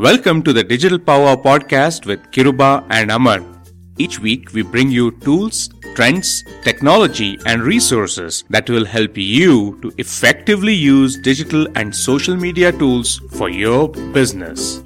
Welcome to the Digital Powwow Podcast with Kiruba and Amar. Each week, we bring you tools, trends, technology, and resources that will help you to effectively use digital and social media tools for your business.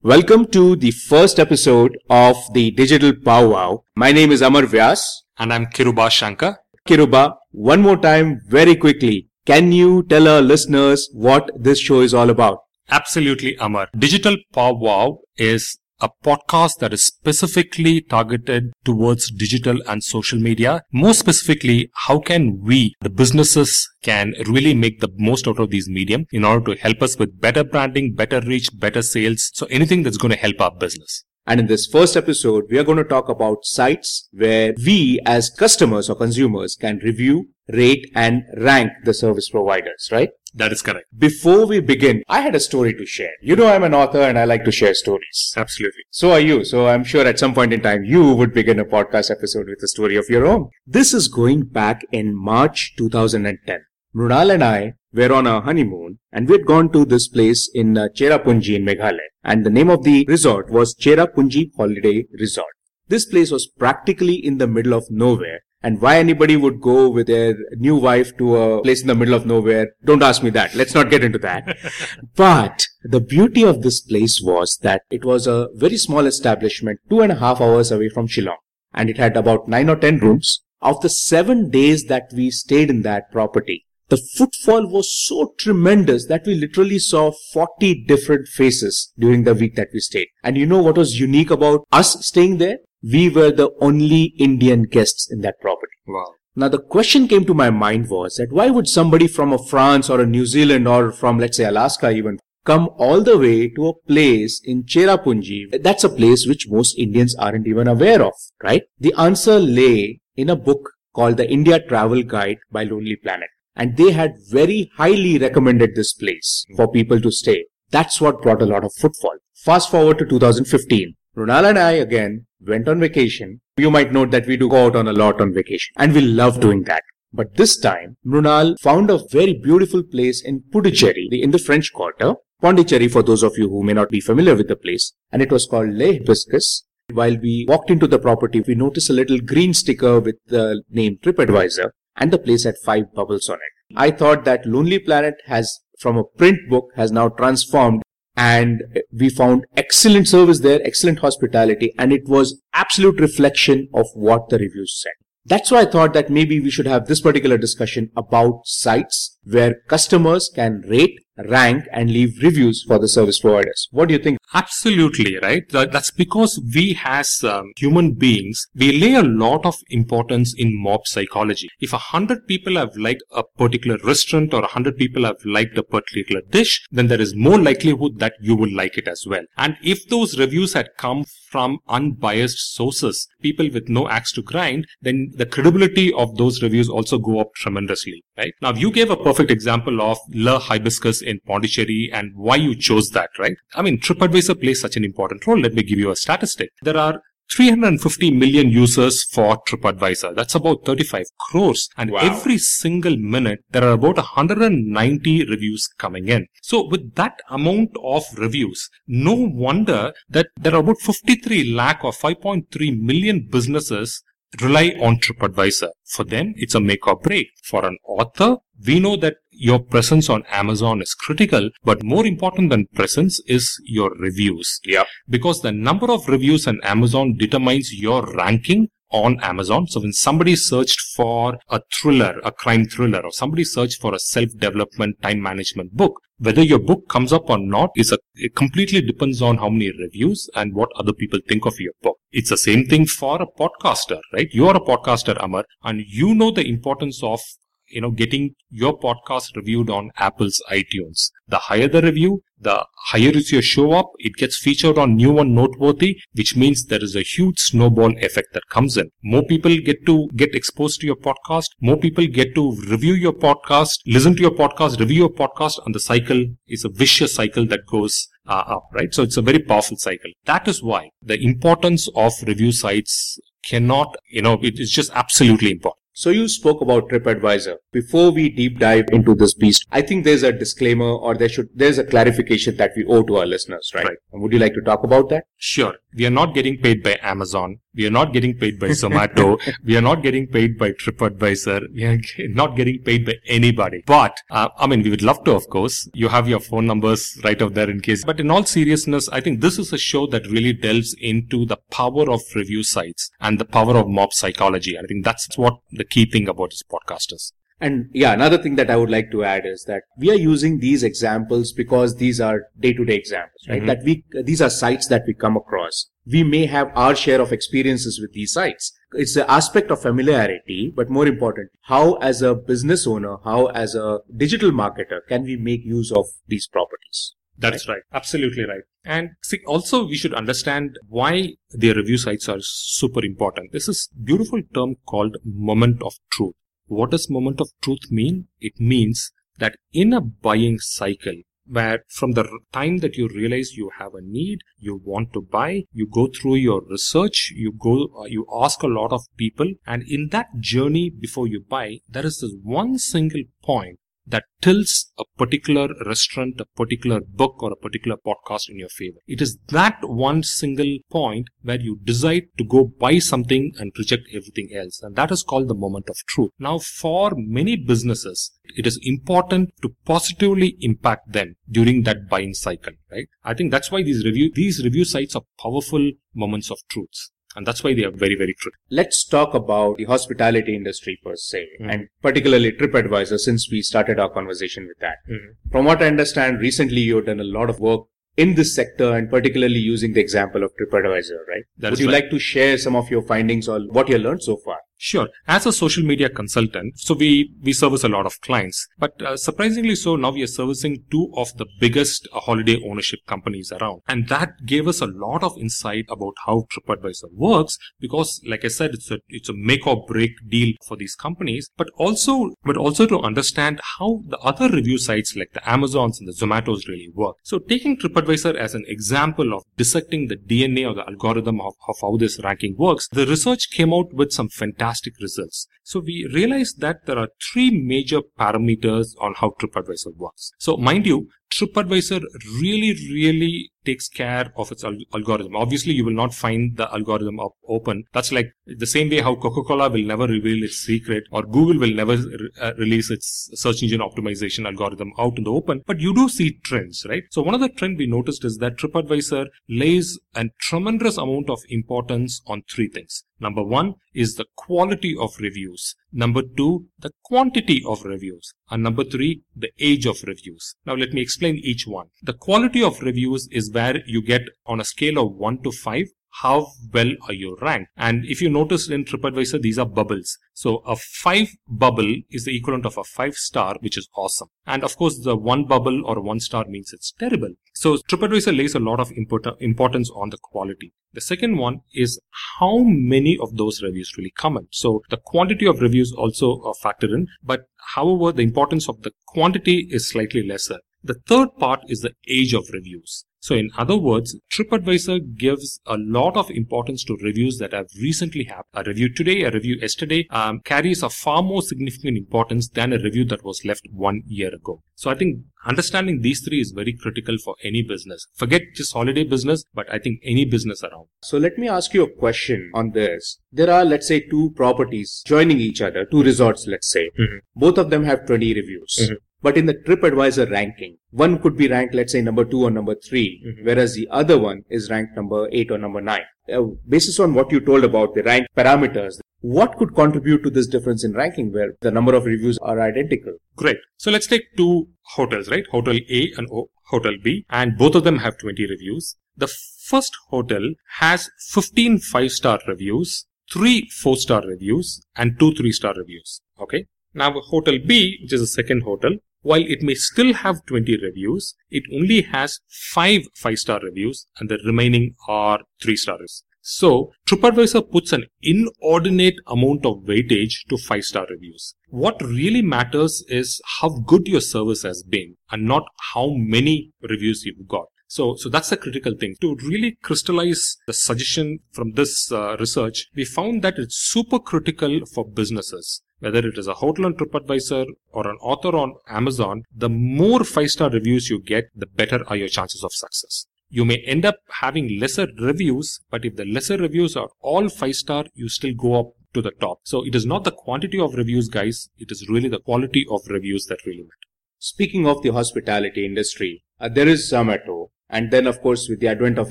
Welcome to the first episode of the Digital Powwow. My name is Amar Vyas. And I'm Kiruba Shankar. Kiruba, one more time, very quickly. Can you tell our listeners what this show is all about? Absolutely, Amar. Digital Powwow is a podcast that is specifically targeted towards digital and social media. More specifically, how can we, the businesses, can really make the most out of these medium in order to help us with better branding, better reach, better sales. So anything that's going to help our business. And in this first episode, we are going to talk about sites where we as customers or consumers can review, rate and rank the service providers, right? That is correct. Before we begin, I had a story to share. You know, I'm an author and I like to share stories. Absolutely. So are you. So I'm sure at some point in time, you would begin a podcast episode with a story of your own. This is going back in March 2010. Mrunal and I were on our honeymoon and we had gone to this place in uh, Cherrapunji in Meghalaya. And the name of the resort was Cherrapunji Holiday Resort. This place was practically in the middle of nowhere. And why anybody would go with their new wife to a place in the middle of nowhere, don't ask me that. Let's not get into that. but the beauty of this place was that it was a very small establishment, two and a half hours away from Shillong. And it had about nine or ten rooms. Of the seven days that we stayed in that property, the footfall was so tremendous that we literally saw 40 different faces during the week that we stayed. And you know what was unique about us staying there? We were the only Indian guests in that property. Wow. Now the question came to my mind was that why would somebody from a France or a New Zealand or from let's say Alaska even come all the way to a place in Cherrapunji? That's a place which most Indians aren't even aware of, right? The answer lay in a book called the India Travel Guide by Lonely Planet and they had very highly recommended this place for people to stay. That's what brought a lot of footfall. Fast forward to 2015. Mrunal and I again went on vacation. You might note that we do go out on a lot on vacation and we love doing that. But this time, Mrunal found a very beautiful place in Puducherry in the French Quarter. Pondicherry for those of you who may not be familiar with the place. And it was called Le Hibiscus. While we walked into the property, we noticed a little green sticker with the name TripAdvisor and the place had five bubbles on it. I thought that Lonely Planet has, from a print book, has now transformed and we found excellent service there, excellent hospitality, and it was absolute reflection of what the reviews said. That's why I thought that maybe we should have this particular discussion about sites where customers can rate, rank, and leave reviews for the service providers. What do you think? Absolutely, right? That's because we as um, human beings, we lay a lot of importance in mob psychology. If a hundred people have liked a particular restaurant or a hundred people have liked a particular dish, then there is more likelihood that you will like it as well. And if those reviews had come from unbiased sources, people with no axe to grind, then the credibility of those reviews also go up tremendously, right? Now, you gave a perfect example of Le Hibiscus in Pondicherry and why you chose that, right? I mean, TripAdvisor plays such an important role. Let me give you a statistic. There are 350 million users for TripAdvisor. That's about 35 crores. And wow. every single minute, there are about 190 reviews coming in. So with that amount of reviews, no wonder that there are about 53 lakh or 5.3 million businesses rely on TripAdvisor. For them, it's a make or break. For an author, we know that your presence on Amazon is critical, but more important than presence is your reviews. Yeah. Because the number of reviews on Amazon determines your ranking on Amazon. So when somebody searched for a thriller, a crime thriller, or somebody searched for a self-development time management book, whether your book comes up or not is a, it completely depends on how many reviews and what other people think of your book. It's the same thing for a podcaster, right? You are a podcaster, Amar, and you know the importance of you know, getting your podcast reviewed on Apple's iTunes. The higher the review, the higher is your show up. It gets featured on new and noteworthy, which means there is a huge snowball effect that comes in. More people get to get exposed to your podcast. More people get to review your podcast, listen to your podcast, review your podcast, and the cycle is a vicious cycle that goes uh, up, right? So it's a very powerful cycle. That is why the importance of review sites cannot, you know, it is just absolutely important. So you spoke about TripAdvisor. Before we deep dive into this beast, I think there's a disclaimer or there should there's a clarification that we owe to our listeners, right? Right. Would you like to talk about that? Sure. We are not getting paid by Amazon. We are not getting paid by Zomato. we are not getting paid by TripAdvisor. We are not getting paid by anybody. But, uh, I mean, we would love to, of course. You have your phone numbers right out there in case. But in all seriousness, I think this is a show that really delves into the power of review sites and the power of mob psychology. And I think that's what the key thing about this podcast is. And yeah, another thing that I would like to add is that we are using these examples because these are day-to-day examples, right? Mhm. That we, these are sites that we come across. We may have our share of experiences with these sites. It's the aspect of familiarity, but more important, how as a business owner, how as a digital marketer can we make use of these properties? That's right. Absolutely right. And see, also we should understand why the review sites are super important. This is beautiful term called moment of truth. What does moment of truth mean? It means that in a buying cycle, where from the time that you realize you have a need, you want to buy, you go through your research, you go, uh, you ask a lot of people, and in that journey before you buy, there is this one single point that tilts a particular restaurant, a particular book, or a particular podcast in your favor. It is that one single point where you decide to go buy something and reject everything else. And that is called the moment of truth. Now, for many businesses, it is important to positively impact them during that buying cycle, right? I think that's why these review, these review sites are powerful moments of truths. And that's why they are very, very critical. Let's talk about the hospitality industry per se, Mhm. and particularly TripAdvisor since we started our conversation with that. Mm-hmm. From what I understand, recently you've done a lot of work in this sector and particularly using the example of TripAdvisor, right? That Would you right. like to share some of your findings or what you learned so far? Sure. As a social media consultant, so we, we service a lot of clients, but uh, surprisingly so, now we are servicing two of the biggest uh, holiday ownership companies around. And that gave us a lot of insight about how TripAdvisor works because, like I said, it's a, it's a make or break deal for these companies, but also, but also to understand how the other review sites like the Amazons and the Zomatos really work. So taking TripAdvisor as an example of dissecting the DNA or the algorithm of, of how this ranking works, the research came out with some fantastic results. So we realized that there are three major parameters on how TripAdvisor works. So mind you, TripAdvisor really, really takes care of its al- algorithm. Obviously, you will not find the algorithm up open. That's like the same way how Coca-Cola will never reveal its secret or Google will never re- uh, release its search engine optimization algorithm out in the open. But you do see trends, right? So one of the trend we noticed is that TripAdvisor lays a tremendous amount of importance on three things. Number one is the quality of reviews. Number two, the quantity of reviews. And number three, the age of reviews. Now let me explain each one. The quality of reviews is where you get on a scale of one to five, how well are you ranked? And if you notice in TripAdvisor, these are bubbles. So a five bubble is the equivalent of a five star, which is awesome. And of course, the one bubble or one star means it's terrible. So TripAdvisor lays a lot of import- importance on the quality. The second one is how many of those reviews really come in. So the quantity of reviews also uh, are factored in, but however, the importance of the quantity is slightly lesser. The third part is the age of reviews. So in other words, TripAdvisor gives a lot of importance to reviews that have recently happened. A review today, a review yesterday, um, carries a far more significant importance than a review that was left one year ago. So I think understanding these three is very critical for any business. Forget just holiday business, but I think any business around. So let me ask you a question on this. There are, let's say, two properties joining each other, two resorts, let's say. Mhm. Both of them have 20 reviews. Mhm. But in the TripAdvisor ranking, one could be ranked, let's say, number two or number 3 Mhm. whereas the other one is ranked number eight or number nine. Uh, basis on what you told about the rank parameters, what could contribute to this difference in ranking where the number of reviews are identical? Great. So let's take two hotels, right? Hotel A and o- Hotel B, and both of them have 20 reviews. The first hotel has 15 five star reviews, three four star reviews, and two three star reviews. Okay. Now, Hotel B, which is the second hotel, while it may still have 20 reviews, it only has five five star reviews, and the remaining are three stars. So, TripAdvisor puts an inordinate amount of weightage to five star reviews. What really matters is how good your service has been and not how many reviews you've got. So, so that's the critical thing. To really crystallize the suggestion from this uh, research, we found that it's super critical for businesses whether it is a hotel on TripAdvisor or an author on Amazon, the more five star reviews you get, the better are your chances of success. You may end up having lesser reviews, but if the lesser reviews are all five star, you still go up to the top. So it is not the quantity of reviews, guys. It is really the quality of reviews that really matter. Speaking of the hospitality industry, uh, there is Zomato, and then of course with the advent of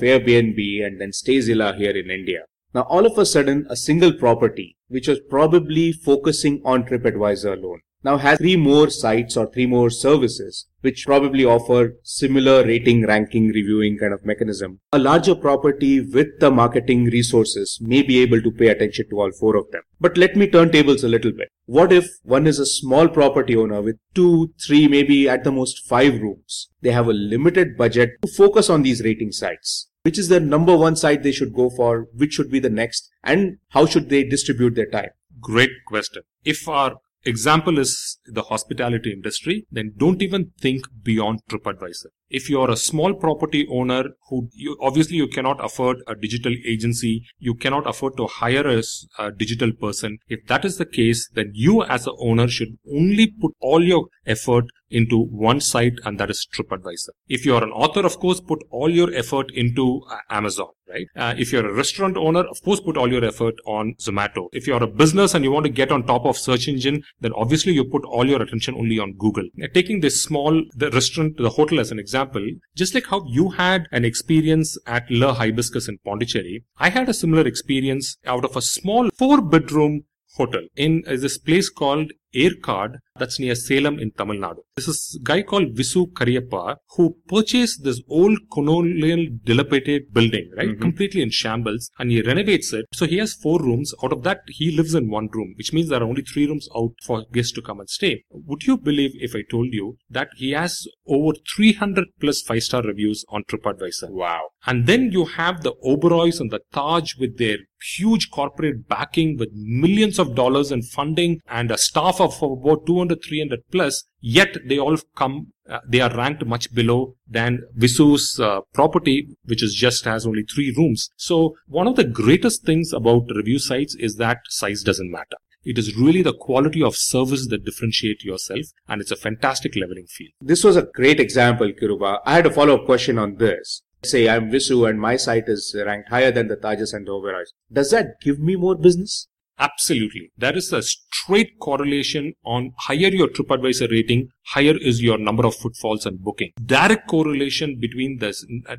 Airbnb and then Stayzilla here in India. Now all of a sudden, a single property, which was probably focusing on TripAdvisor alone, now has three more sites or three more services which probably offer similar rating, ranking, reviewing kind of mechanism. A larger property with the marketing resources may be able to pay attention to all four of them. But let me turn tables a little bit. What if one is a small property owner with two, three, maybe at the most five rooms? They have a limited budget to focus on these rating sites. Which is the number one site they should go for? Which should be the next? And how should they distribute their time? Great question. If our example is the hospitality industry, then don't even think beyond TripAdvisor. If you're a small property owner who you, obviously you cannot afford a digital agency, you cannot afford to hire a, a digital person. If that is the case, then you as a owner should only put all your effort into one site and that is TripAdvisor. If you're an author, of course, put all your effort into uh, Amazon, right? Uh, if you're a restaurant owner, of course, put all your effort on Zomato. If you're a business and you want to get on top of search engine, then obviously you put all your attention only on Google. Now, taking this small, the restaurant, the hotel as an example, just like how you had an experience at Le Hibiscus in Pondicherry, I had a similar experience out of a small four bedroom hotel in uh, this place called Yercaud that's near Salem in Tamil Nadu. This is a guy called Visu Kariyappa who purchased this old colonial dilapidated building, right? Mm-hmm. Completely in shambles and he renovates it. So he has four rooms. Out of that, he lives in one room, which means there are only three rooms out for guests to come and stay. Would you believe if I told you that he has over 300 plus five star reviews on TripAdvisor? Wow. And then you have the Oberois and the Taj with their huge corporate backing with millions of dollars in funding and a staff of about 200, 300 plus, yet they all come, uh, they are ranked much below than Visu's uh, property, which is just has only three rooms. So one of the greatest things about review sites is that size doesn't matter. It is really the quality of service that differentiate yourself and it's a fantastic leveling field. This was a great example, Kiruba. I had a follow-up question on this say I'm Visu and my site is ranked higher than the Tajas and the Oberois, does that give me more business? Absolutely. There is a straight correlation on higher your TripAdvisor rating, higher is your number of footfalls and booking. Direct correlation between the,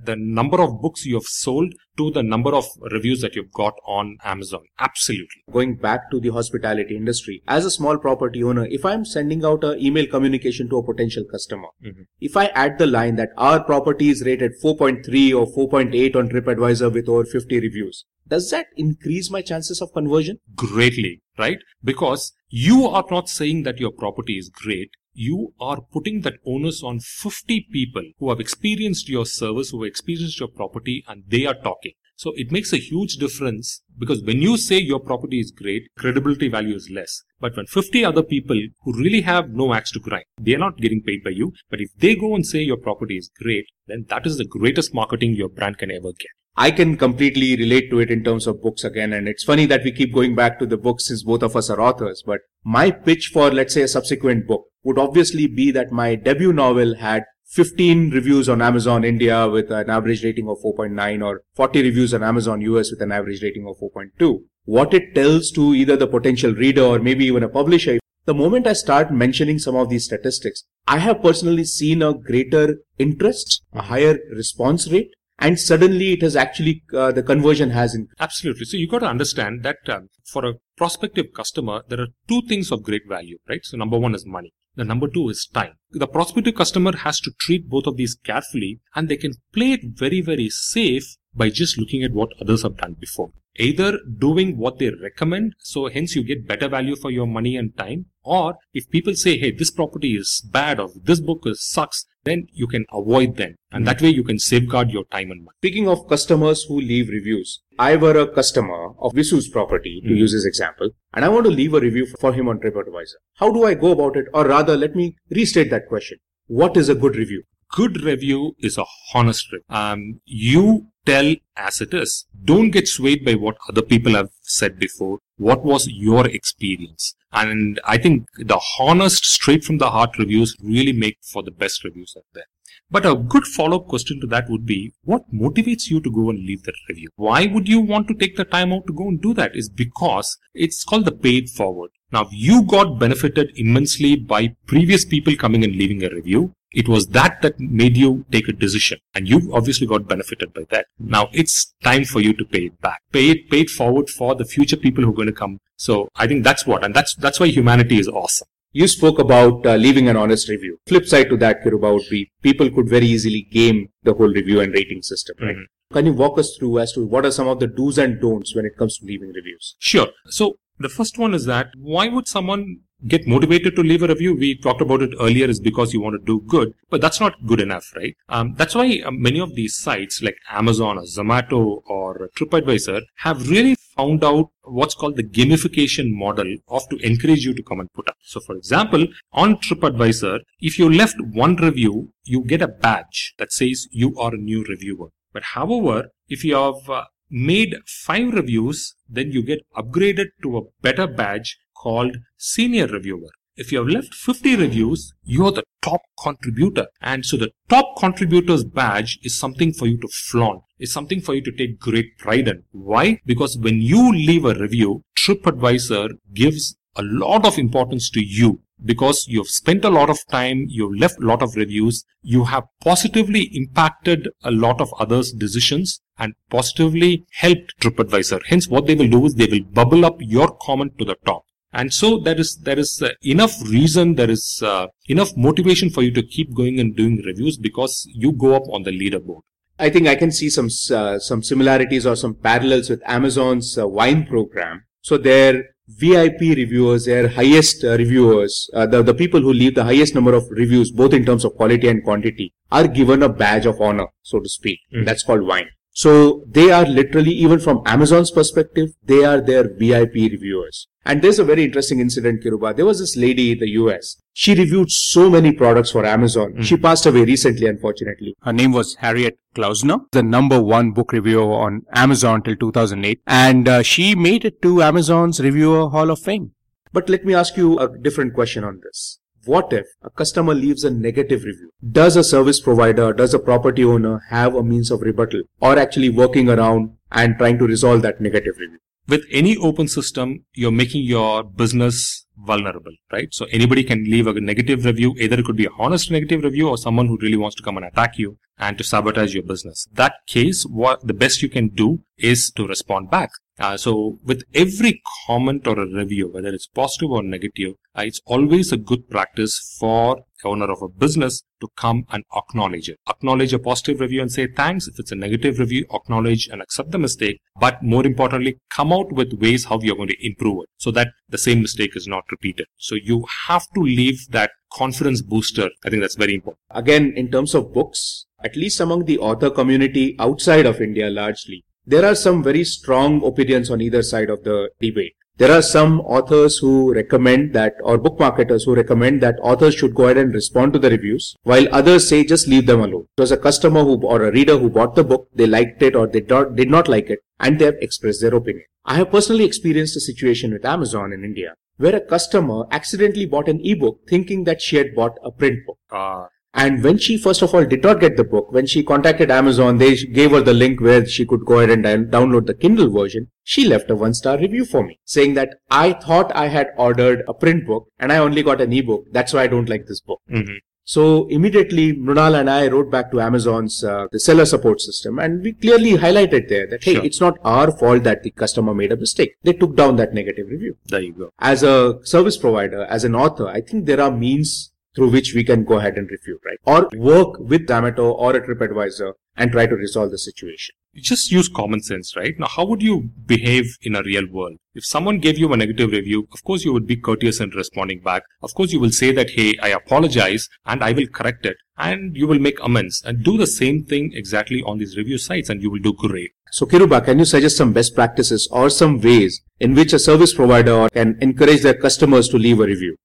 the number of books you have sold to the number of reviews that you've got on Amazon. Absolutely. Going back to the hospitality industry, as a small property owner, if I'm sending out an email communication to a potential customer, mm-hmm. if I add the line that our property is rated 4.3 or 4.8 on TripAdvisor with over 50 reviews, does that increase my chances of conversion? Greatly, right? Because you are not saying that your property is great. You are putting that onus on 50 people who have experienced your service, who have experienced your property, and they are talking. So it makes a huge difference because when you say your property is great, credibility value is less. But when 50 other people who really have no axe to grind, they are not getting paid by you. But if they go and say your property is great, then that is the greatest marketing your brand can ever get. I can completely relate to it in terms of books again. And it's funny that we keep going back to the books since both of us are authors. But my pitch for, let's say, a subsequent book would obviously be that my debut novel had 15 reviews on Amazon India with an average rating of 4.9 or 40 reviews on Amazon US with an average rating of 4.2. What it tells to either the potential reader or maybe even a publisher, the moment I start mentioning some of these statistics, I have personally seen a greater interest, a higher response rate, and suddenly it has actually uh, the conversion has increased. Absolutely. So you've got to understand that um, for a prospective customer, there are two things of great value, right? So number one is money. The number two is time. The prospective customer has to treat both of these carefully and they can play it very, very safe by just looking at what others have done before. Either doing what they recommend, so hence you get better value for your money and time, or if people say, hey, this property is bad or this book is sucks, then you can avoid them. And that way you can safeguard your time and money. Speaking of customers who leave reviews, I were a customer of Visu's property, to mm-hmm. use his example, and I want to leave a review for him on TripAdvisor. How do I go about it? Or rather, let me restate that question. What is a good review? Good review is a honest review. Um, you tell as it is. Don't get swayed by what other people have said before. what was your experience? And I think the honest, straight from the heart reviews really make for the best reviews out there. But a good follow-up question to that would be, what motivates you to go and leave that review? Why would you want to take the time out to go and do that? Is because it's called the paid forward. Now, you got benefited immensely by previous people coming and leaving a review. It was that that made you take a decision and you obviously got benefited by that. Now it's time for you to pay it back. Pay it, pay it forward for the future people who are going to come. So I think that's what, and that's, that's why humanity is awesome. You spoke about uh, leaving an honest review. Flip side to that, Kiruba, would be people could very easily game the whole review and rating system, right? Mm-hmm. Can you walk us through as to what are some of the do's and don'ts when it comes to leaving reviews? Sure. So the first one is that why would someone get motivated to leave a review. We talked about it earlier is because you want to do good, but that's not good enough, right? Um, that's why uh, many of these sites like Amazon or Zomato or TripAdvisor have really found out what's called the gamification model of to encourage you to come and put up. So for example, on TripAdvisor, if you left one review, you get a badge that says you are a new reviewer. But however, if you have uh, made five reviews, then you get upgraded to a better badge called senior reviewer. If you have left 50 reviews, you're the top contributor. And so the top contributor's badge is something for you to flaunt. It's something for you to take great pride in. Why? Because when you leave a review, TripAdvisor gives a lot of importance to you because you've spent a lot of time, you've left a lot of reviews, you have positively impacted a lot of others' decisions and positively helped TripAdvisor. Hence, what they will do is they will bubble up your comment to the top. And so there is there is uh, enough reason, there is uh, enough motivation for you to keep going and doing reviews because you go up on the leaderboard. I think I can see some uh, some similarities or some parallels with Amazon's uh, Vine program. So their VIP reviewers, their highest uh, reviewers, uh, the the people who leave the highest number of reviews, both in terms of quality and quantity, are given a badge of honor, so to speak. Mm. That's called Vine. So they are literally, even from Amazon's perspective, they are their VIP reviewers. And there's a very interesting incident, Kiruba. There was this lady in the US. She reviewed so many products for Amazon. Mm. She passed away recently, unfortunately. Her name was Harriet Klausner, the number one book reviewer on Amazon till 2008. And uh, she made it to Amazon's Reviewer Hall of Fame. But let me ask you a different question on this. What if a customer leaves a negative review? Does a service provider, does a property owner have a means of rebuttal or actually working around and trying to resolve that negative review? With any open system, you're making your business vulnerable, right? So anybody can leave a negative review. Either it could be a honest negative review or someone who really wants to come and attack you and to sabotage your business. That case, what the best you can do is to respond back. Uh, so with every comment or a review, whether it's positive or negative, uh, it's always a good practice for owner of a business to come and acknowledge it. Acknowledge a positive review and say thanks. If it's a negative review, acknowledge and accept the mistake. But more importantly, come out with ways how you're going to improve it so that the same mistake is not repeated. So you have to leave that confidence booster. I think that's very important. Again, in terms of books, at least among the author community outside of India largely, there are some very strong opinions on either side of the debate. There are some authors who recommend that, or book marketers who recommend that authors should go ahead and respond to the reviews, while others say just leave them alone. So as a customer who, or a reader who bought the book, they liked it or they did not like it, and they have expressed their opinion. I have personally experienced a situation with Amazon in India where a customer accidentally bought an ebook thinking that she had bought a print book. Uh, and when she first of all did not get the book, when she contacted Amazon, they gave her the link where she could go ahead and download the Kindle version. She left a one star review for me saying that I thought I had ordered a print book and I only got an ebook. That's why I don't like this book. Mm-hmm. So immediately Mrunal and I wrote back to Amazon's uh, the seller support system and we clearly highlighted there that hey, sure. it's not our fault that the customer made a mistake. They took down that negative review. There you go. As a service provider, as an author, I think there are means through which we can go ahead and refute, right? Or work with Zomato or a TripAdvisor and try to resolve the situation. You just use common sense, right? Now, how would you behave in a real world? If someone gave you a negative review, of course you would be courteous in responding back. Of course you will say that, hey, I apologize and I will correct it and you will make amends and do the same thing exactly on these review sites and you will do great. So Kiruba, can you suggest some best practices or some ways in which a service provider can encourage their customers to leave a review?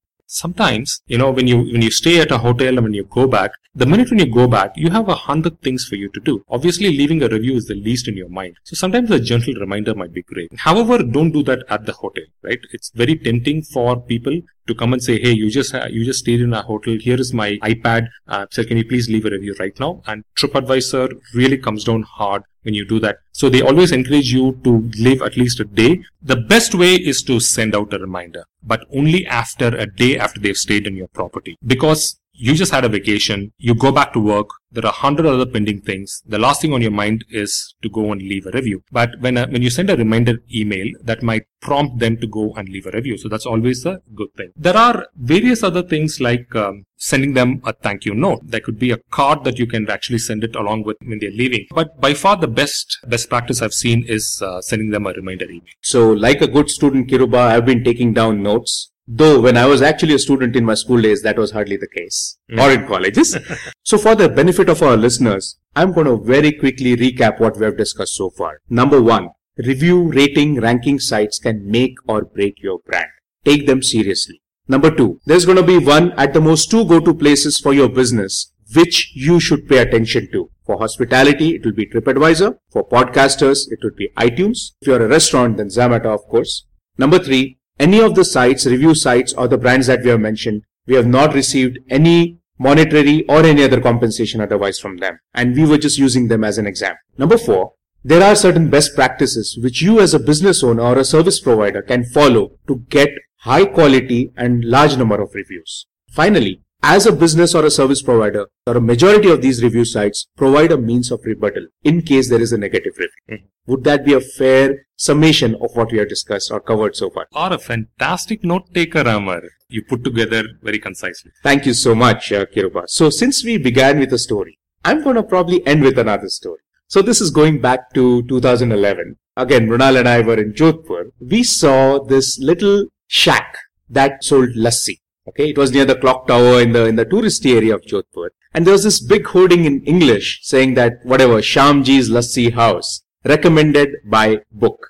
Sometimes, you know, when you, when you stay at a hotel and when you go back, The minute when you go back, you have a hundred things for you to do. Obviously, leaving a review is the least in your mind. So sometimes a gentle reminder might be great. However, don't do that at the hotel, right? It's very tempting for people to come and say, "Hey, you just you just stayed in our hotel. Here is my iPad. Uh, sir, can you please leave a review right now?" And TripAdvisor really comes down hard when you do that. So they always encourage you to leave at least a day. The best way is to send out a reminder, but only after a day after they've stayed in your property, because you just had a vacation, you go back to work, there are a hundred other pending things. The last thing on your mind is to go and leave a review. But when, uh, when you send a reminder email, that might prompt them to go and leave a review. So that's always a good thing. There are various other things like um, sending them a thank you note. There could be a card that you can actually send it along with when they're leaving. But by far the best, best practice I've seen is uh, sending them a reminder email. So like a good student, Kiruba, I've been taking down notes. Though when I was actually a student in my school days, that was hardly the case. Mm. Or in colleges. so for the benefit of our listeners, I'm going to very quickly recap what we have discussed so far. Number one, review, rating, ranking sites can make or break your brand. Take them seriously. Number two, there's going to be one at the most two go-to places for your business, which you should pay attention to. For hospitality, it will be TripAdvisor. For podcasters, it would be iTunes. If you're a restaurant, then Zomato, of course. Number three, any of the sites, review sites or the brands that we have mentioned, we have not received any monetary or any other compensation otherwise from them. And we were just using them as an example. Number four, there are certain best practices which you as a business owner or a service provider can follow to get high quality and large number of reviews. Finally, as a business or a service provider, or a majority of these review sites provide a means of rebuttal in case there is a negative review. Would that be a fair summation of what we have discussed or covered so far? Are a fantastic note taker, Amar. You put together very concisely. Thank you so much, uh, Kiruba. So since we began with a story, I'm going to probably end with another story. So this is going back to 2011. Again, Mrunal and I were in Jodhpur. We saw this little shack that sold lassi. Okay, it was near the clock tower in the in the touristy area of Jodhpur, and there was this big hoarding in English saying that whatever Shamji's Lassi House recommended by book.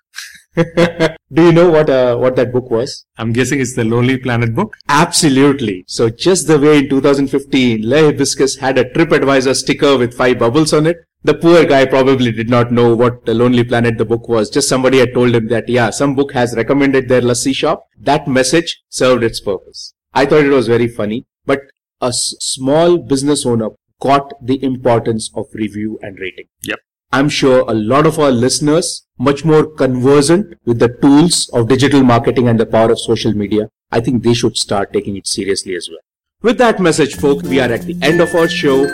Do you know what uh, what that book was? I'm guessing it's the Lonely Planet book. Absolutely. So just the way in 2015, Le Hibiscus had a TripAdvisor sticker with five bubbles on it, the poor guy probably did not know what the Lonely Planet the book was. Just somebody had told him that, yeah, some book has recommended their lassi shop. That message served its purpose. I thought it was very funny, but a s- small business owner got the importance of review and rating. Yep. I'm sure a lot of our listeners, much more conversant with the tools of digital marketing and the power of social media, I think they should start taking it seriously as well. With that message, folk, we are at the end of our show.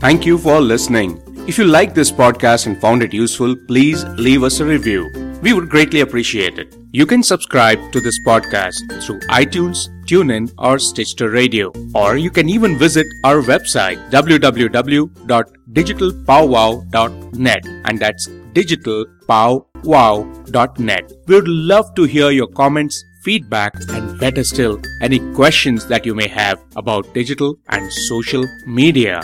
Thank you for listening. If you like this podcast and found it useful, please leave us a review. We would greatly appreciate it. You can subscribe to this podcast through iTunes, TuneIn, or Stitcher Radio. Or you can even visit our website www.digitalpowwow.net and that's digitalpowwow.net. We would love to hear your comments, feedback, and better still, any questions that you may have about digital and social media.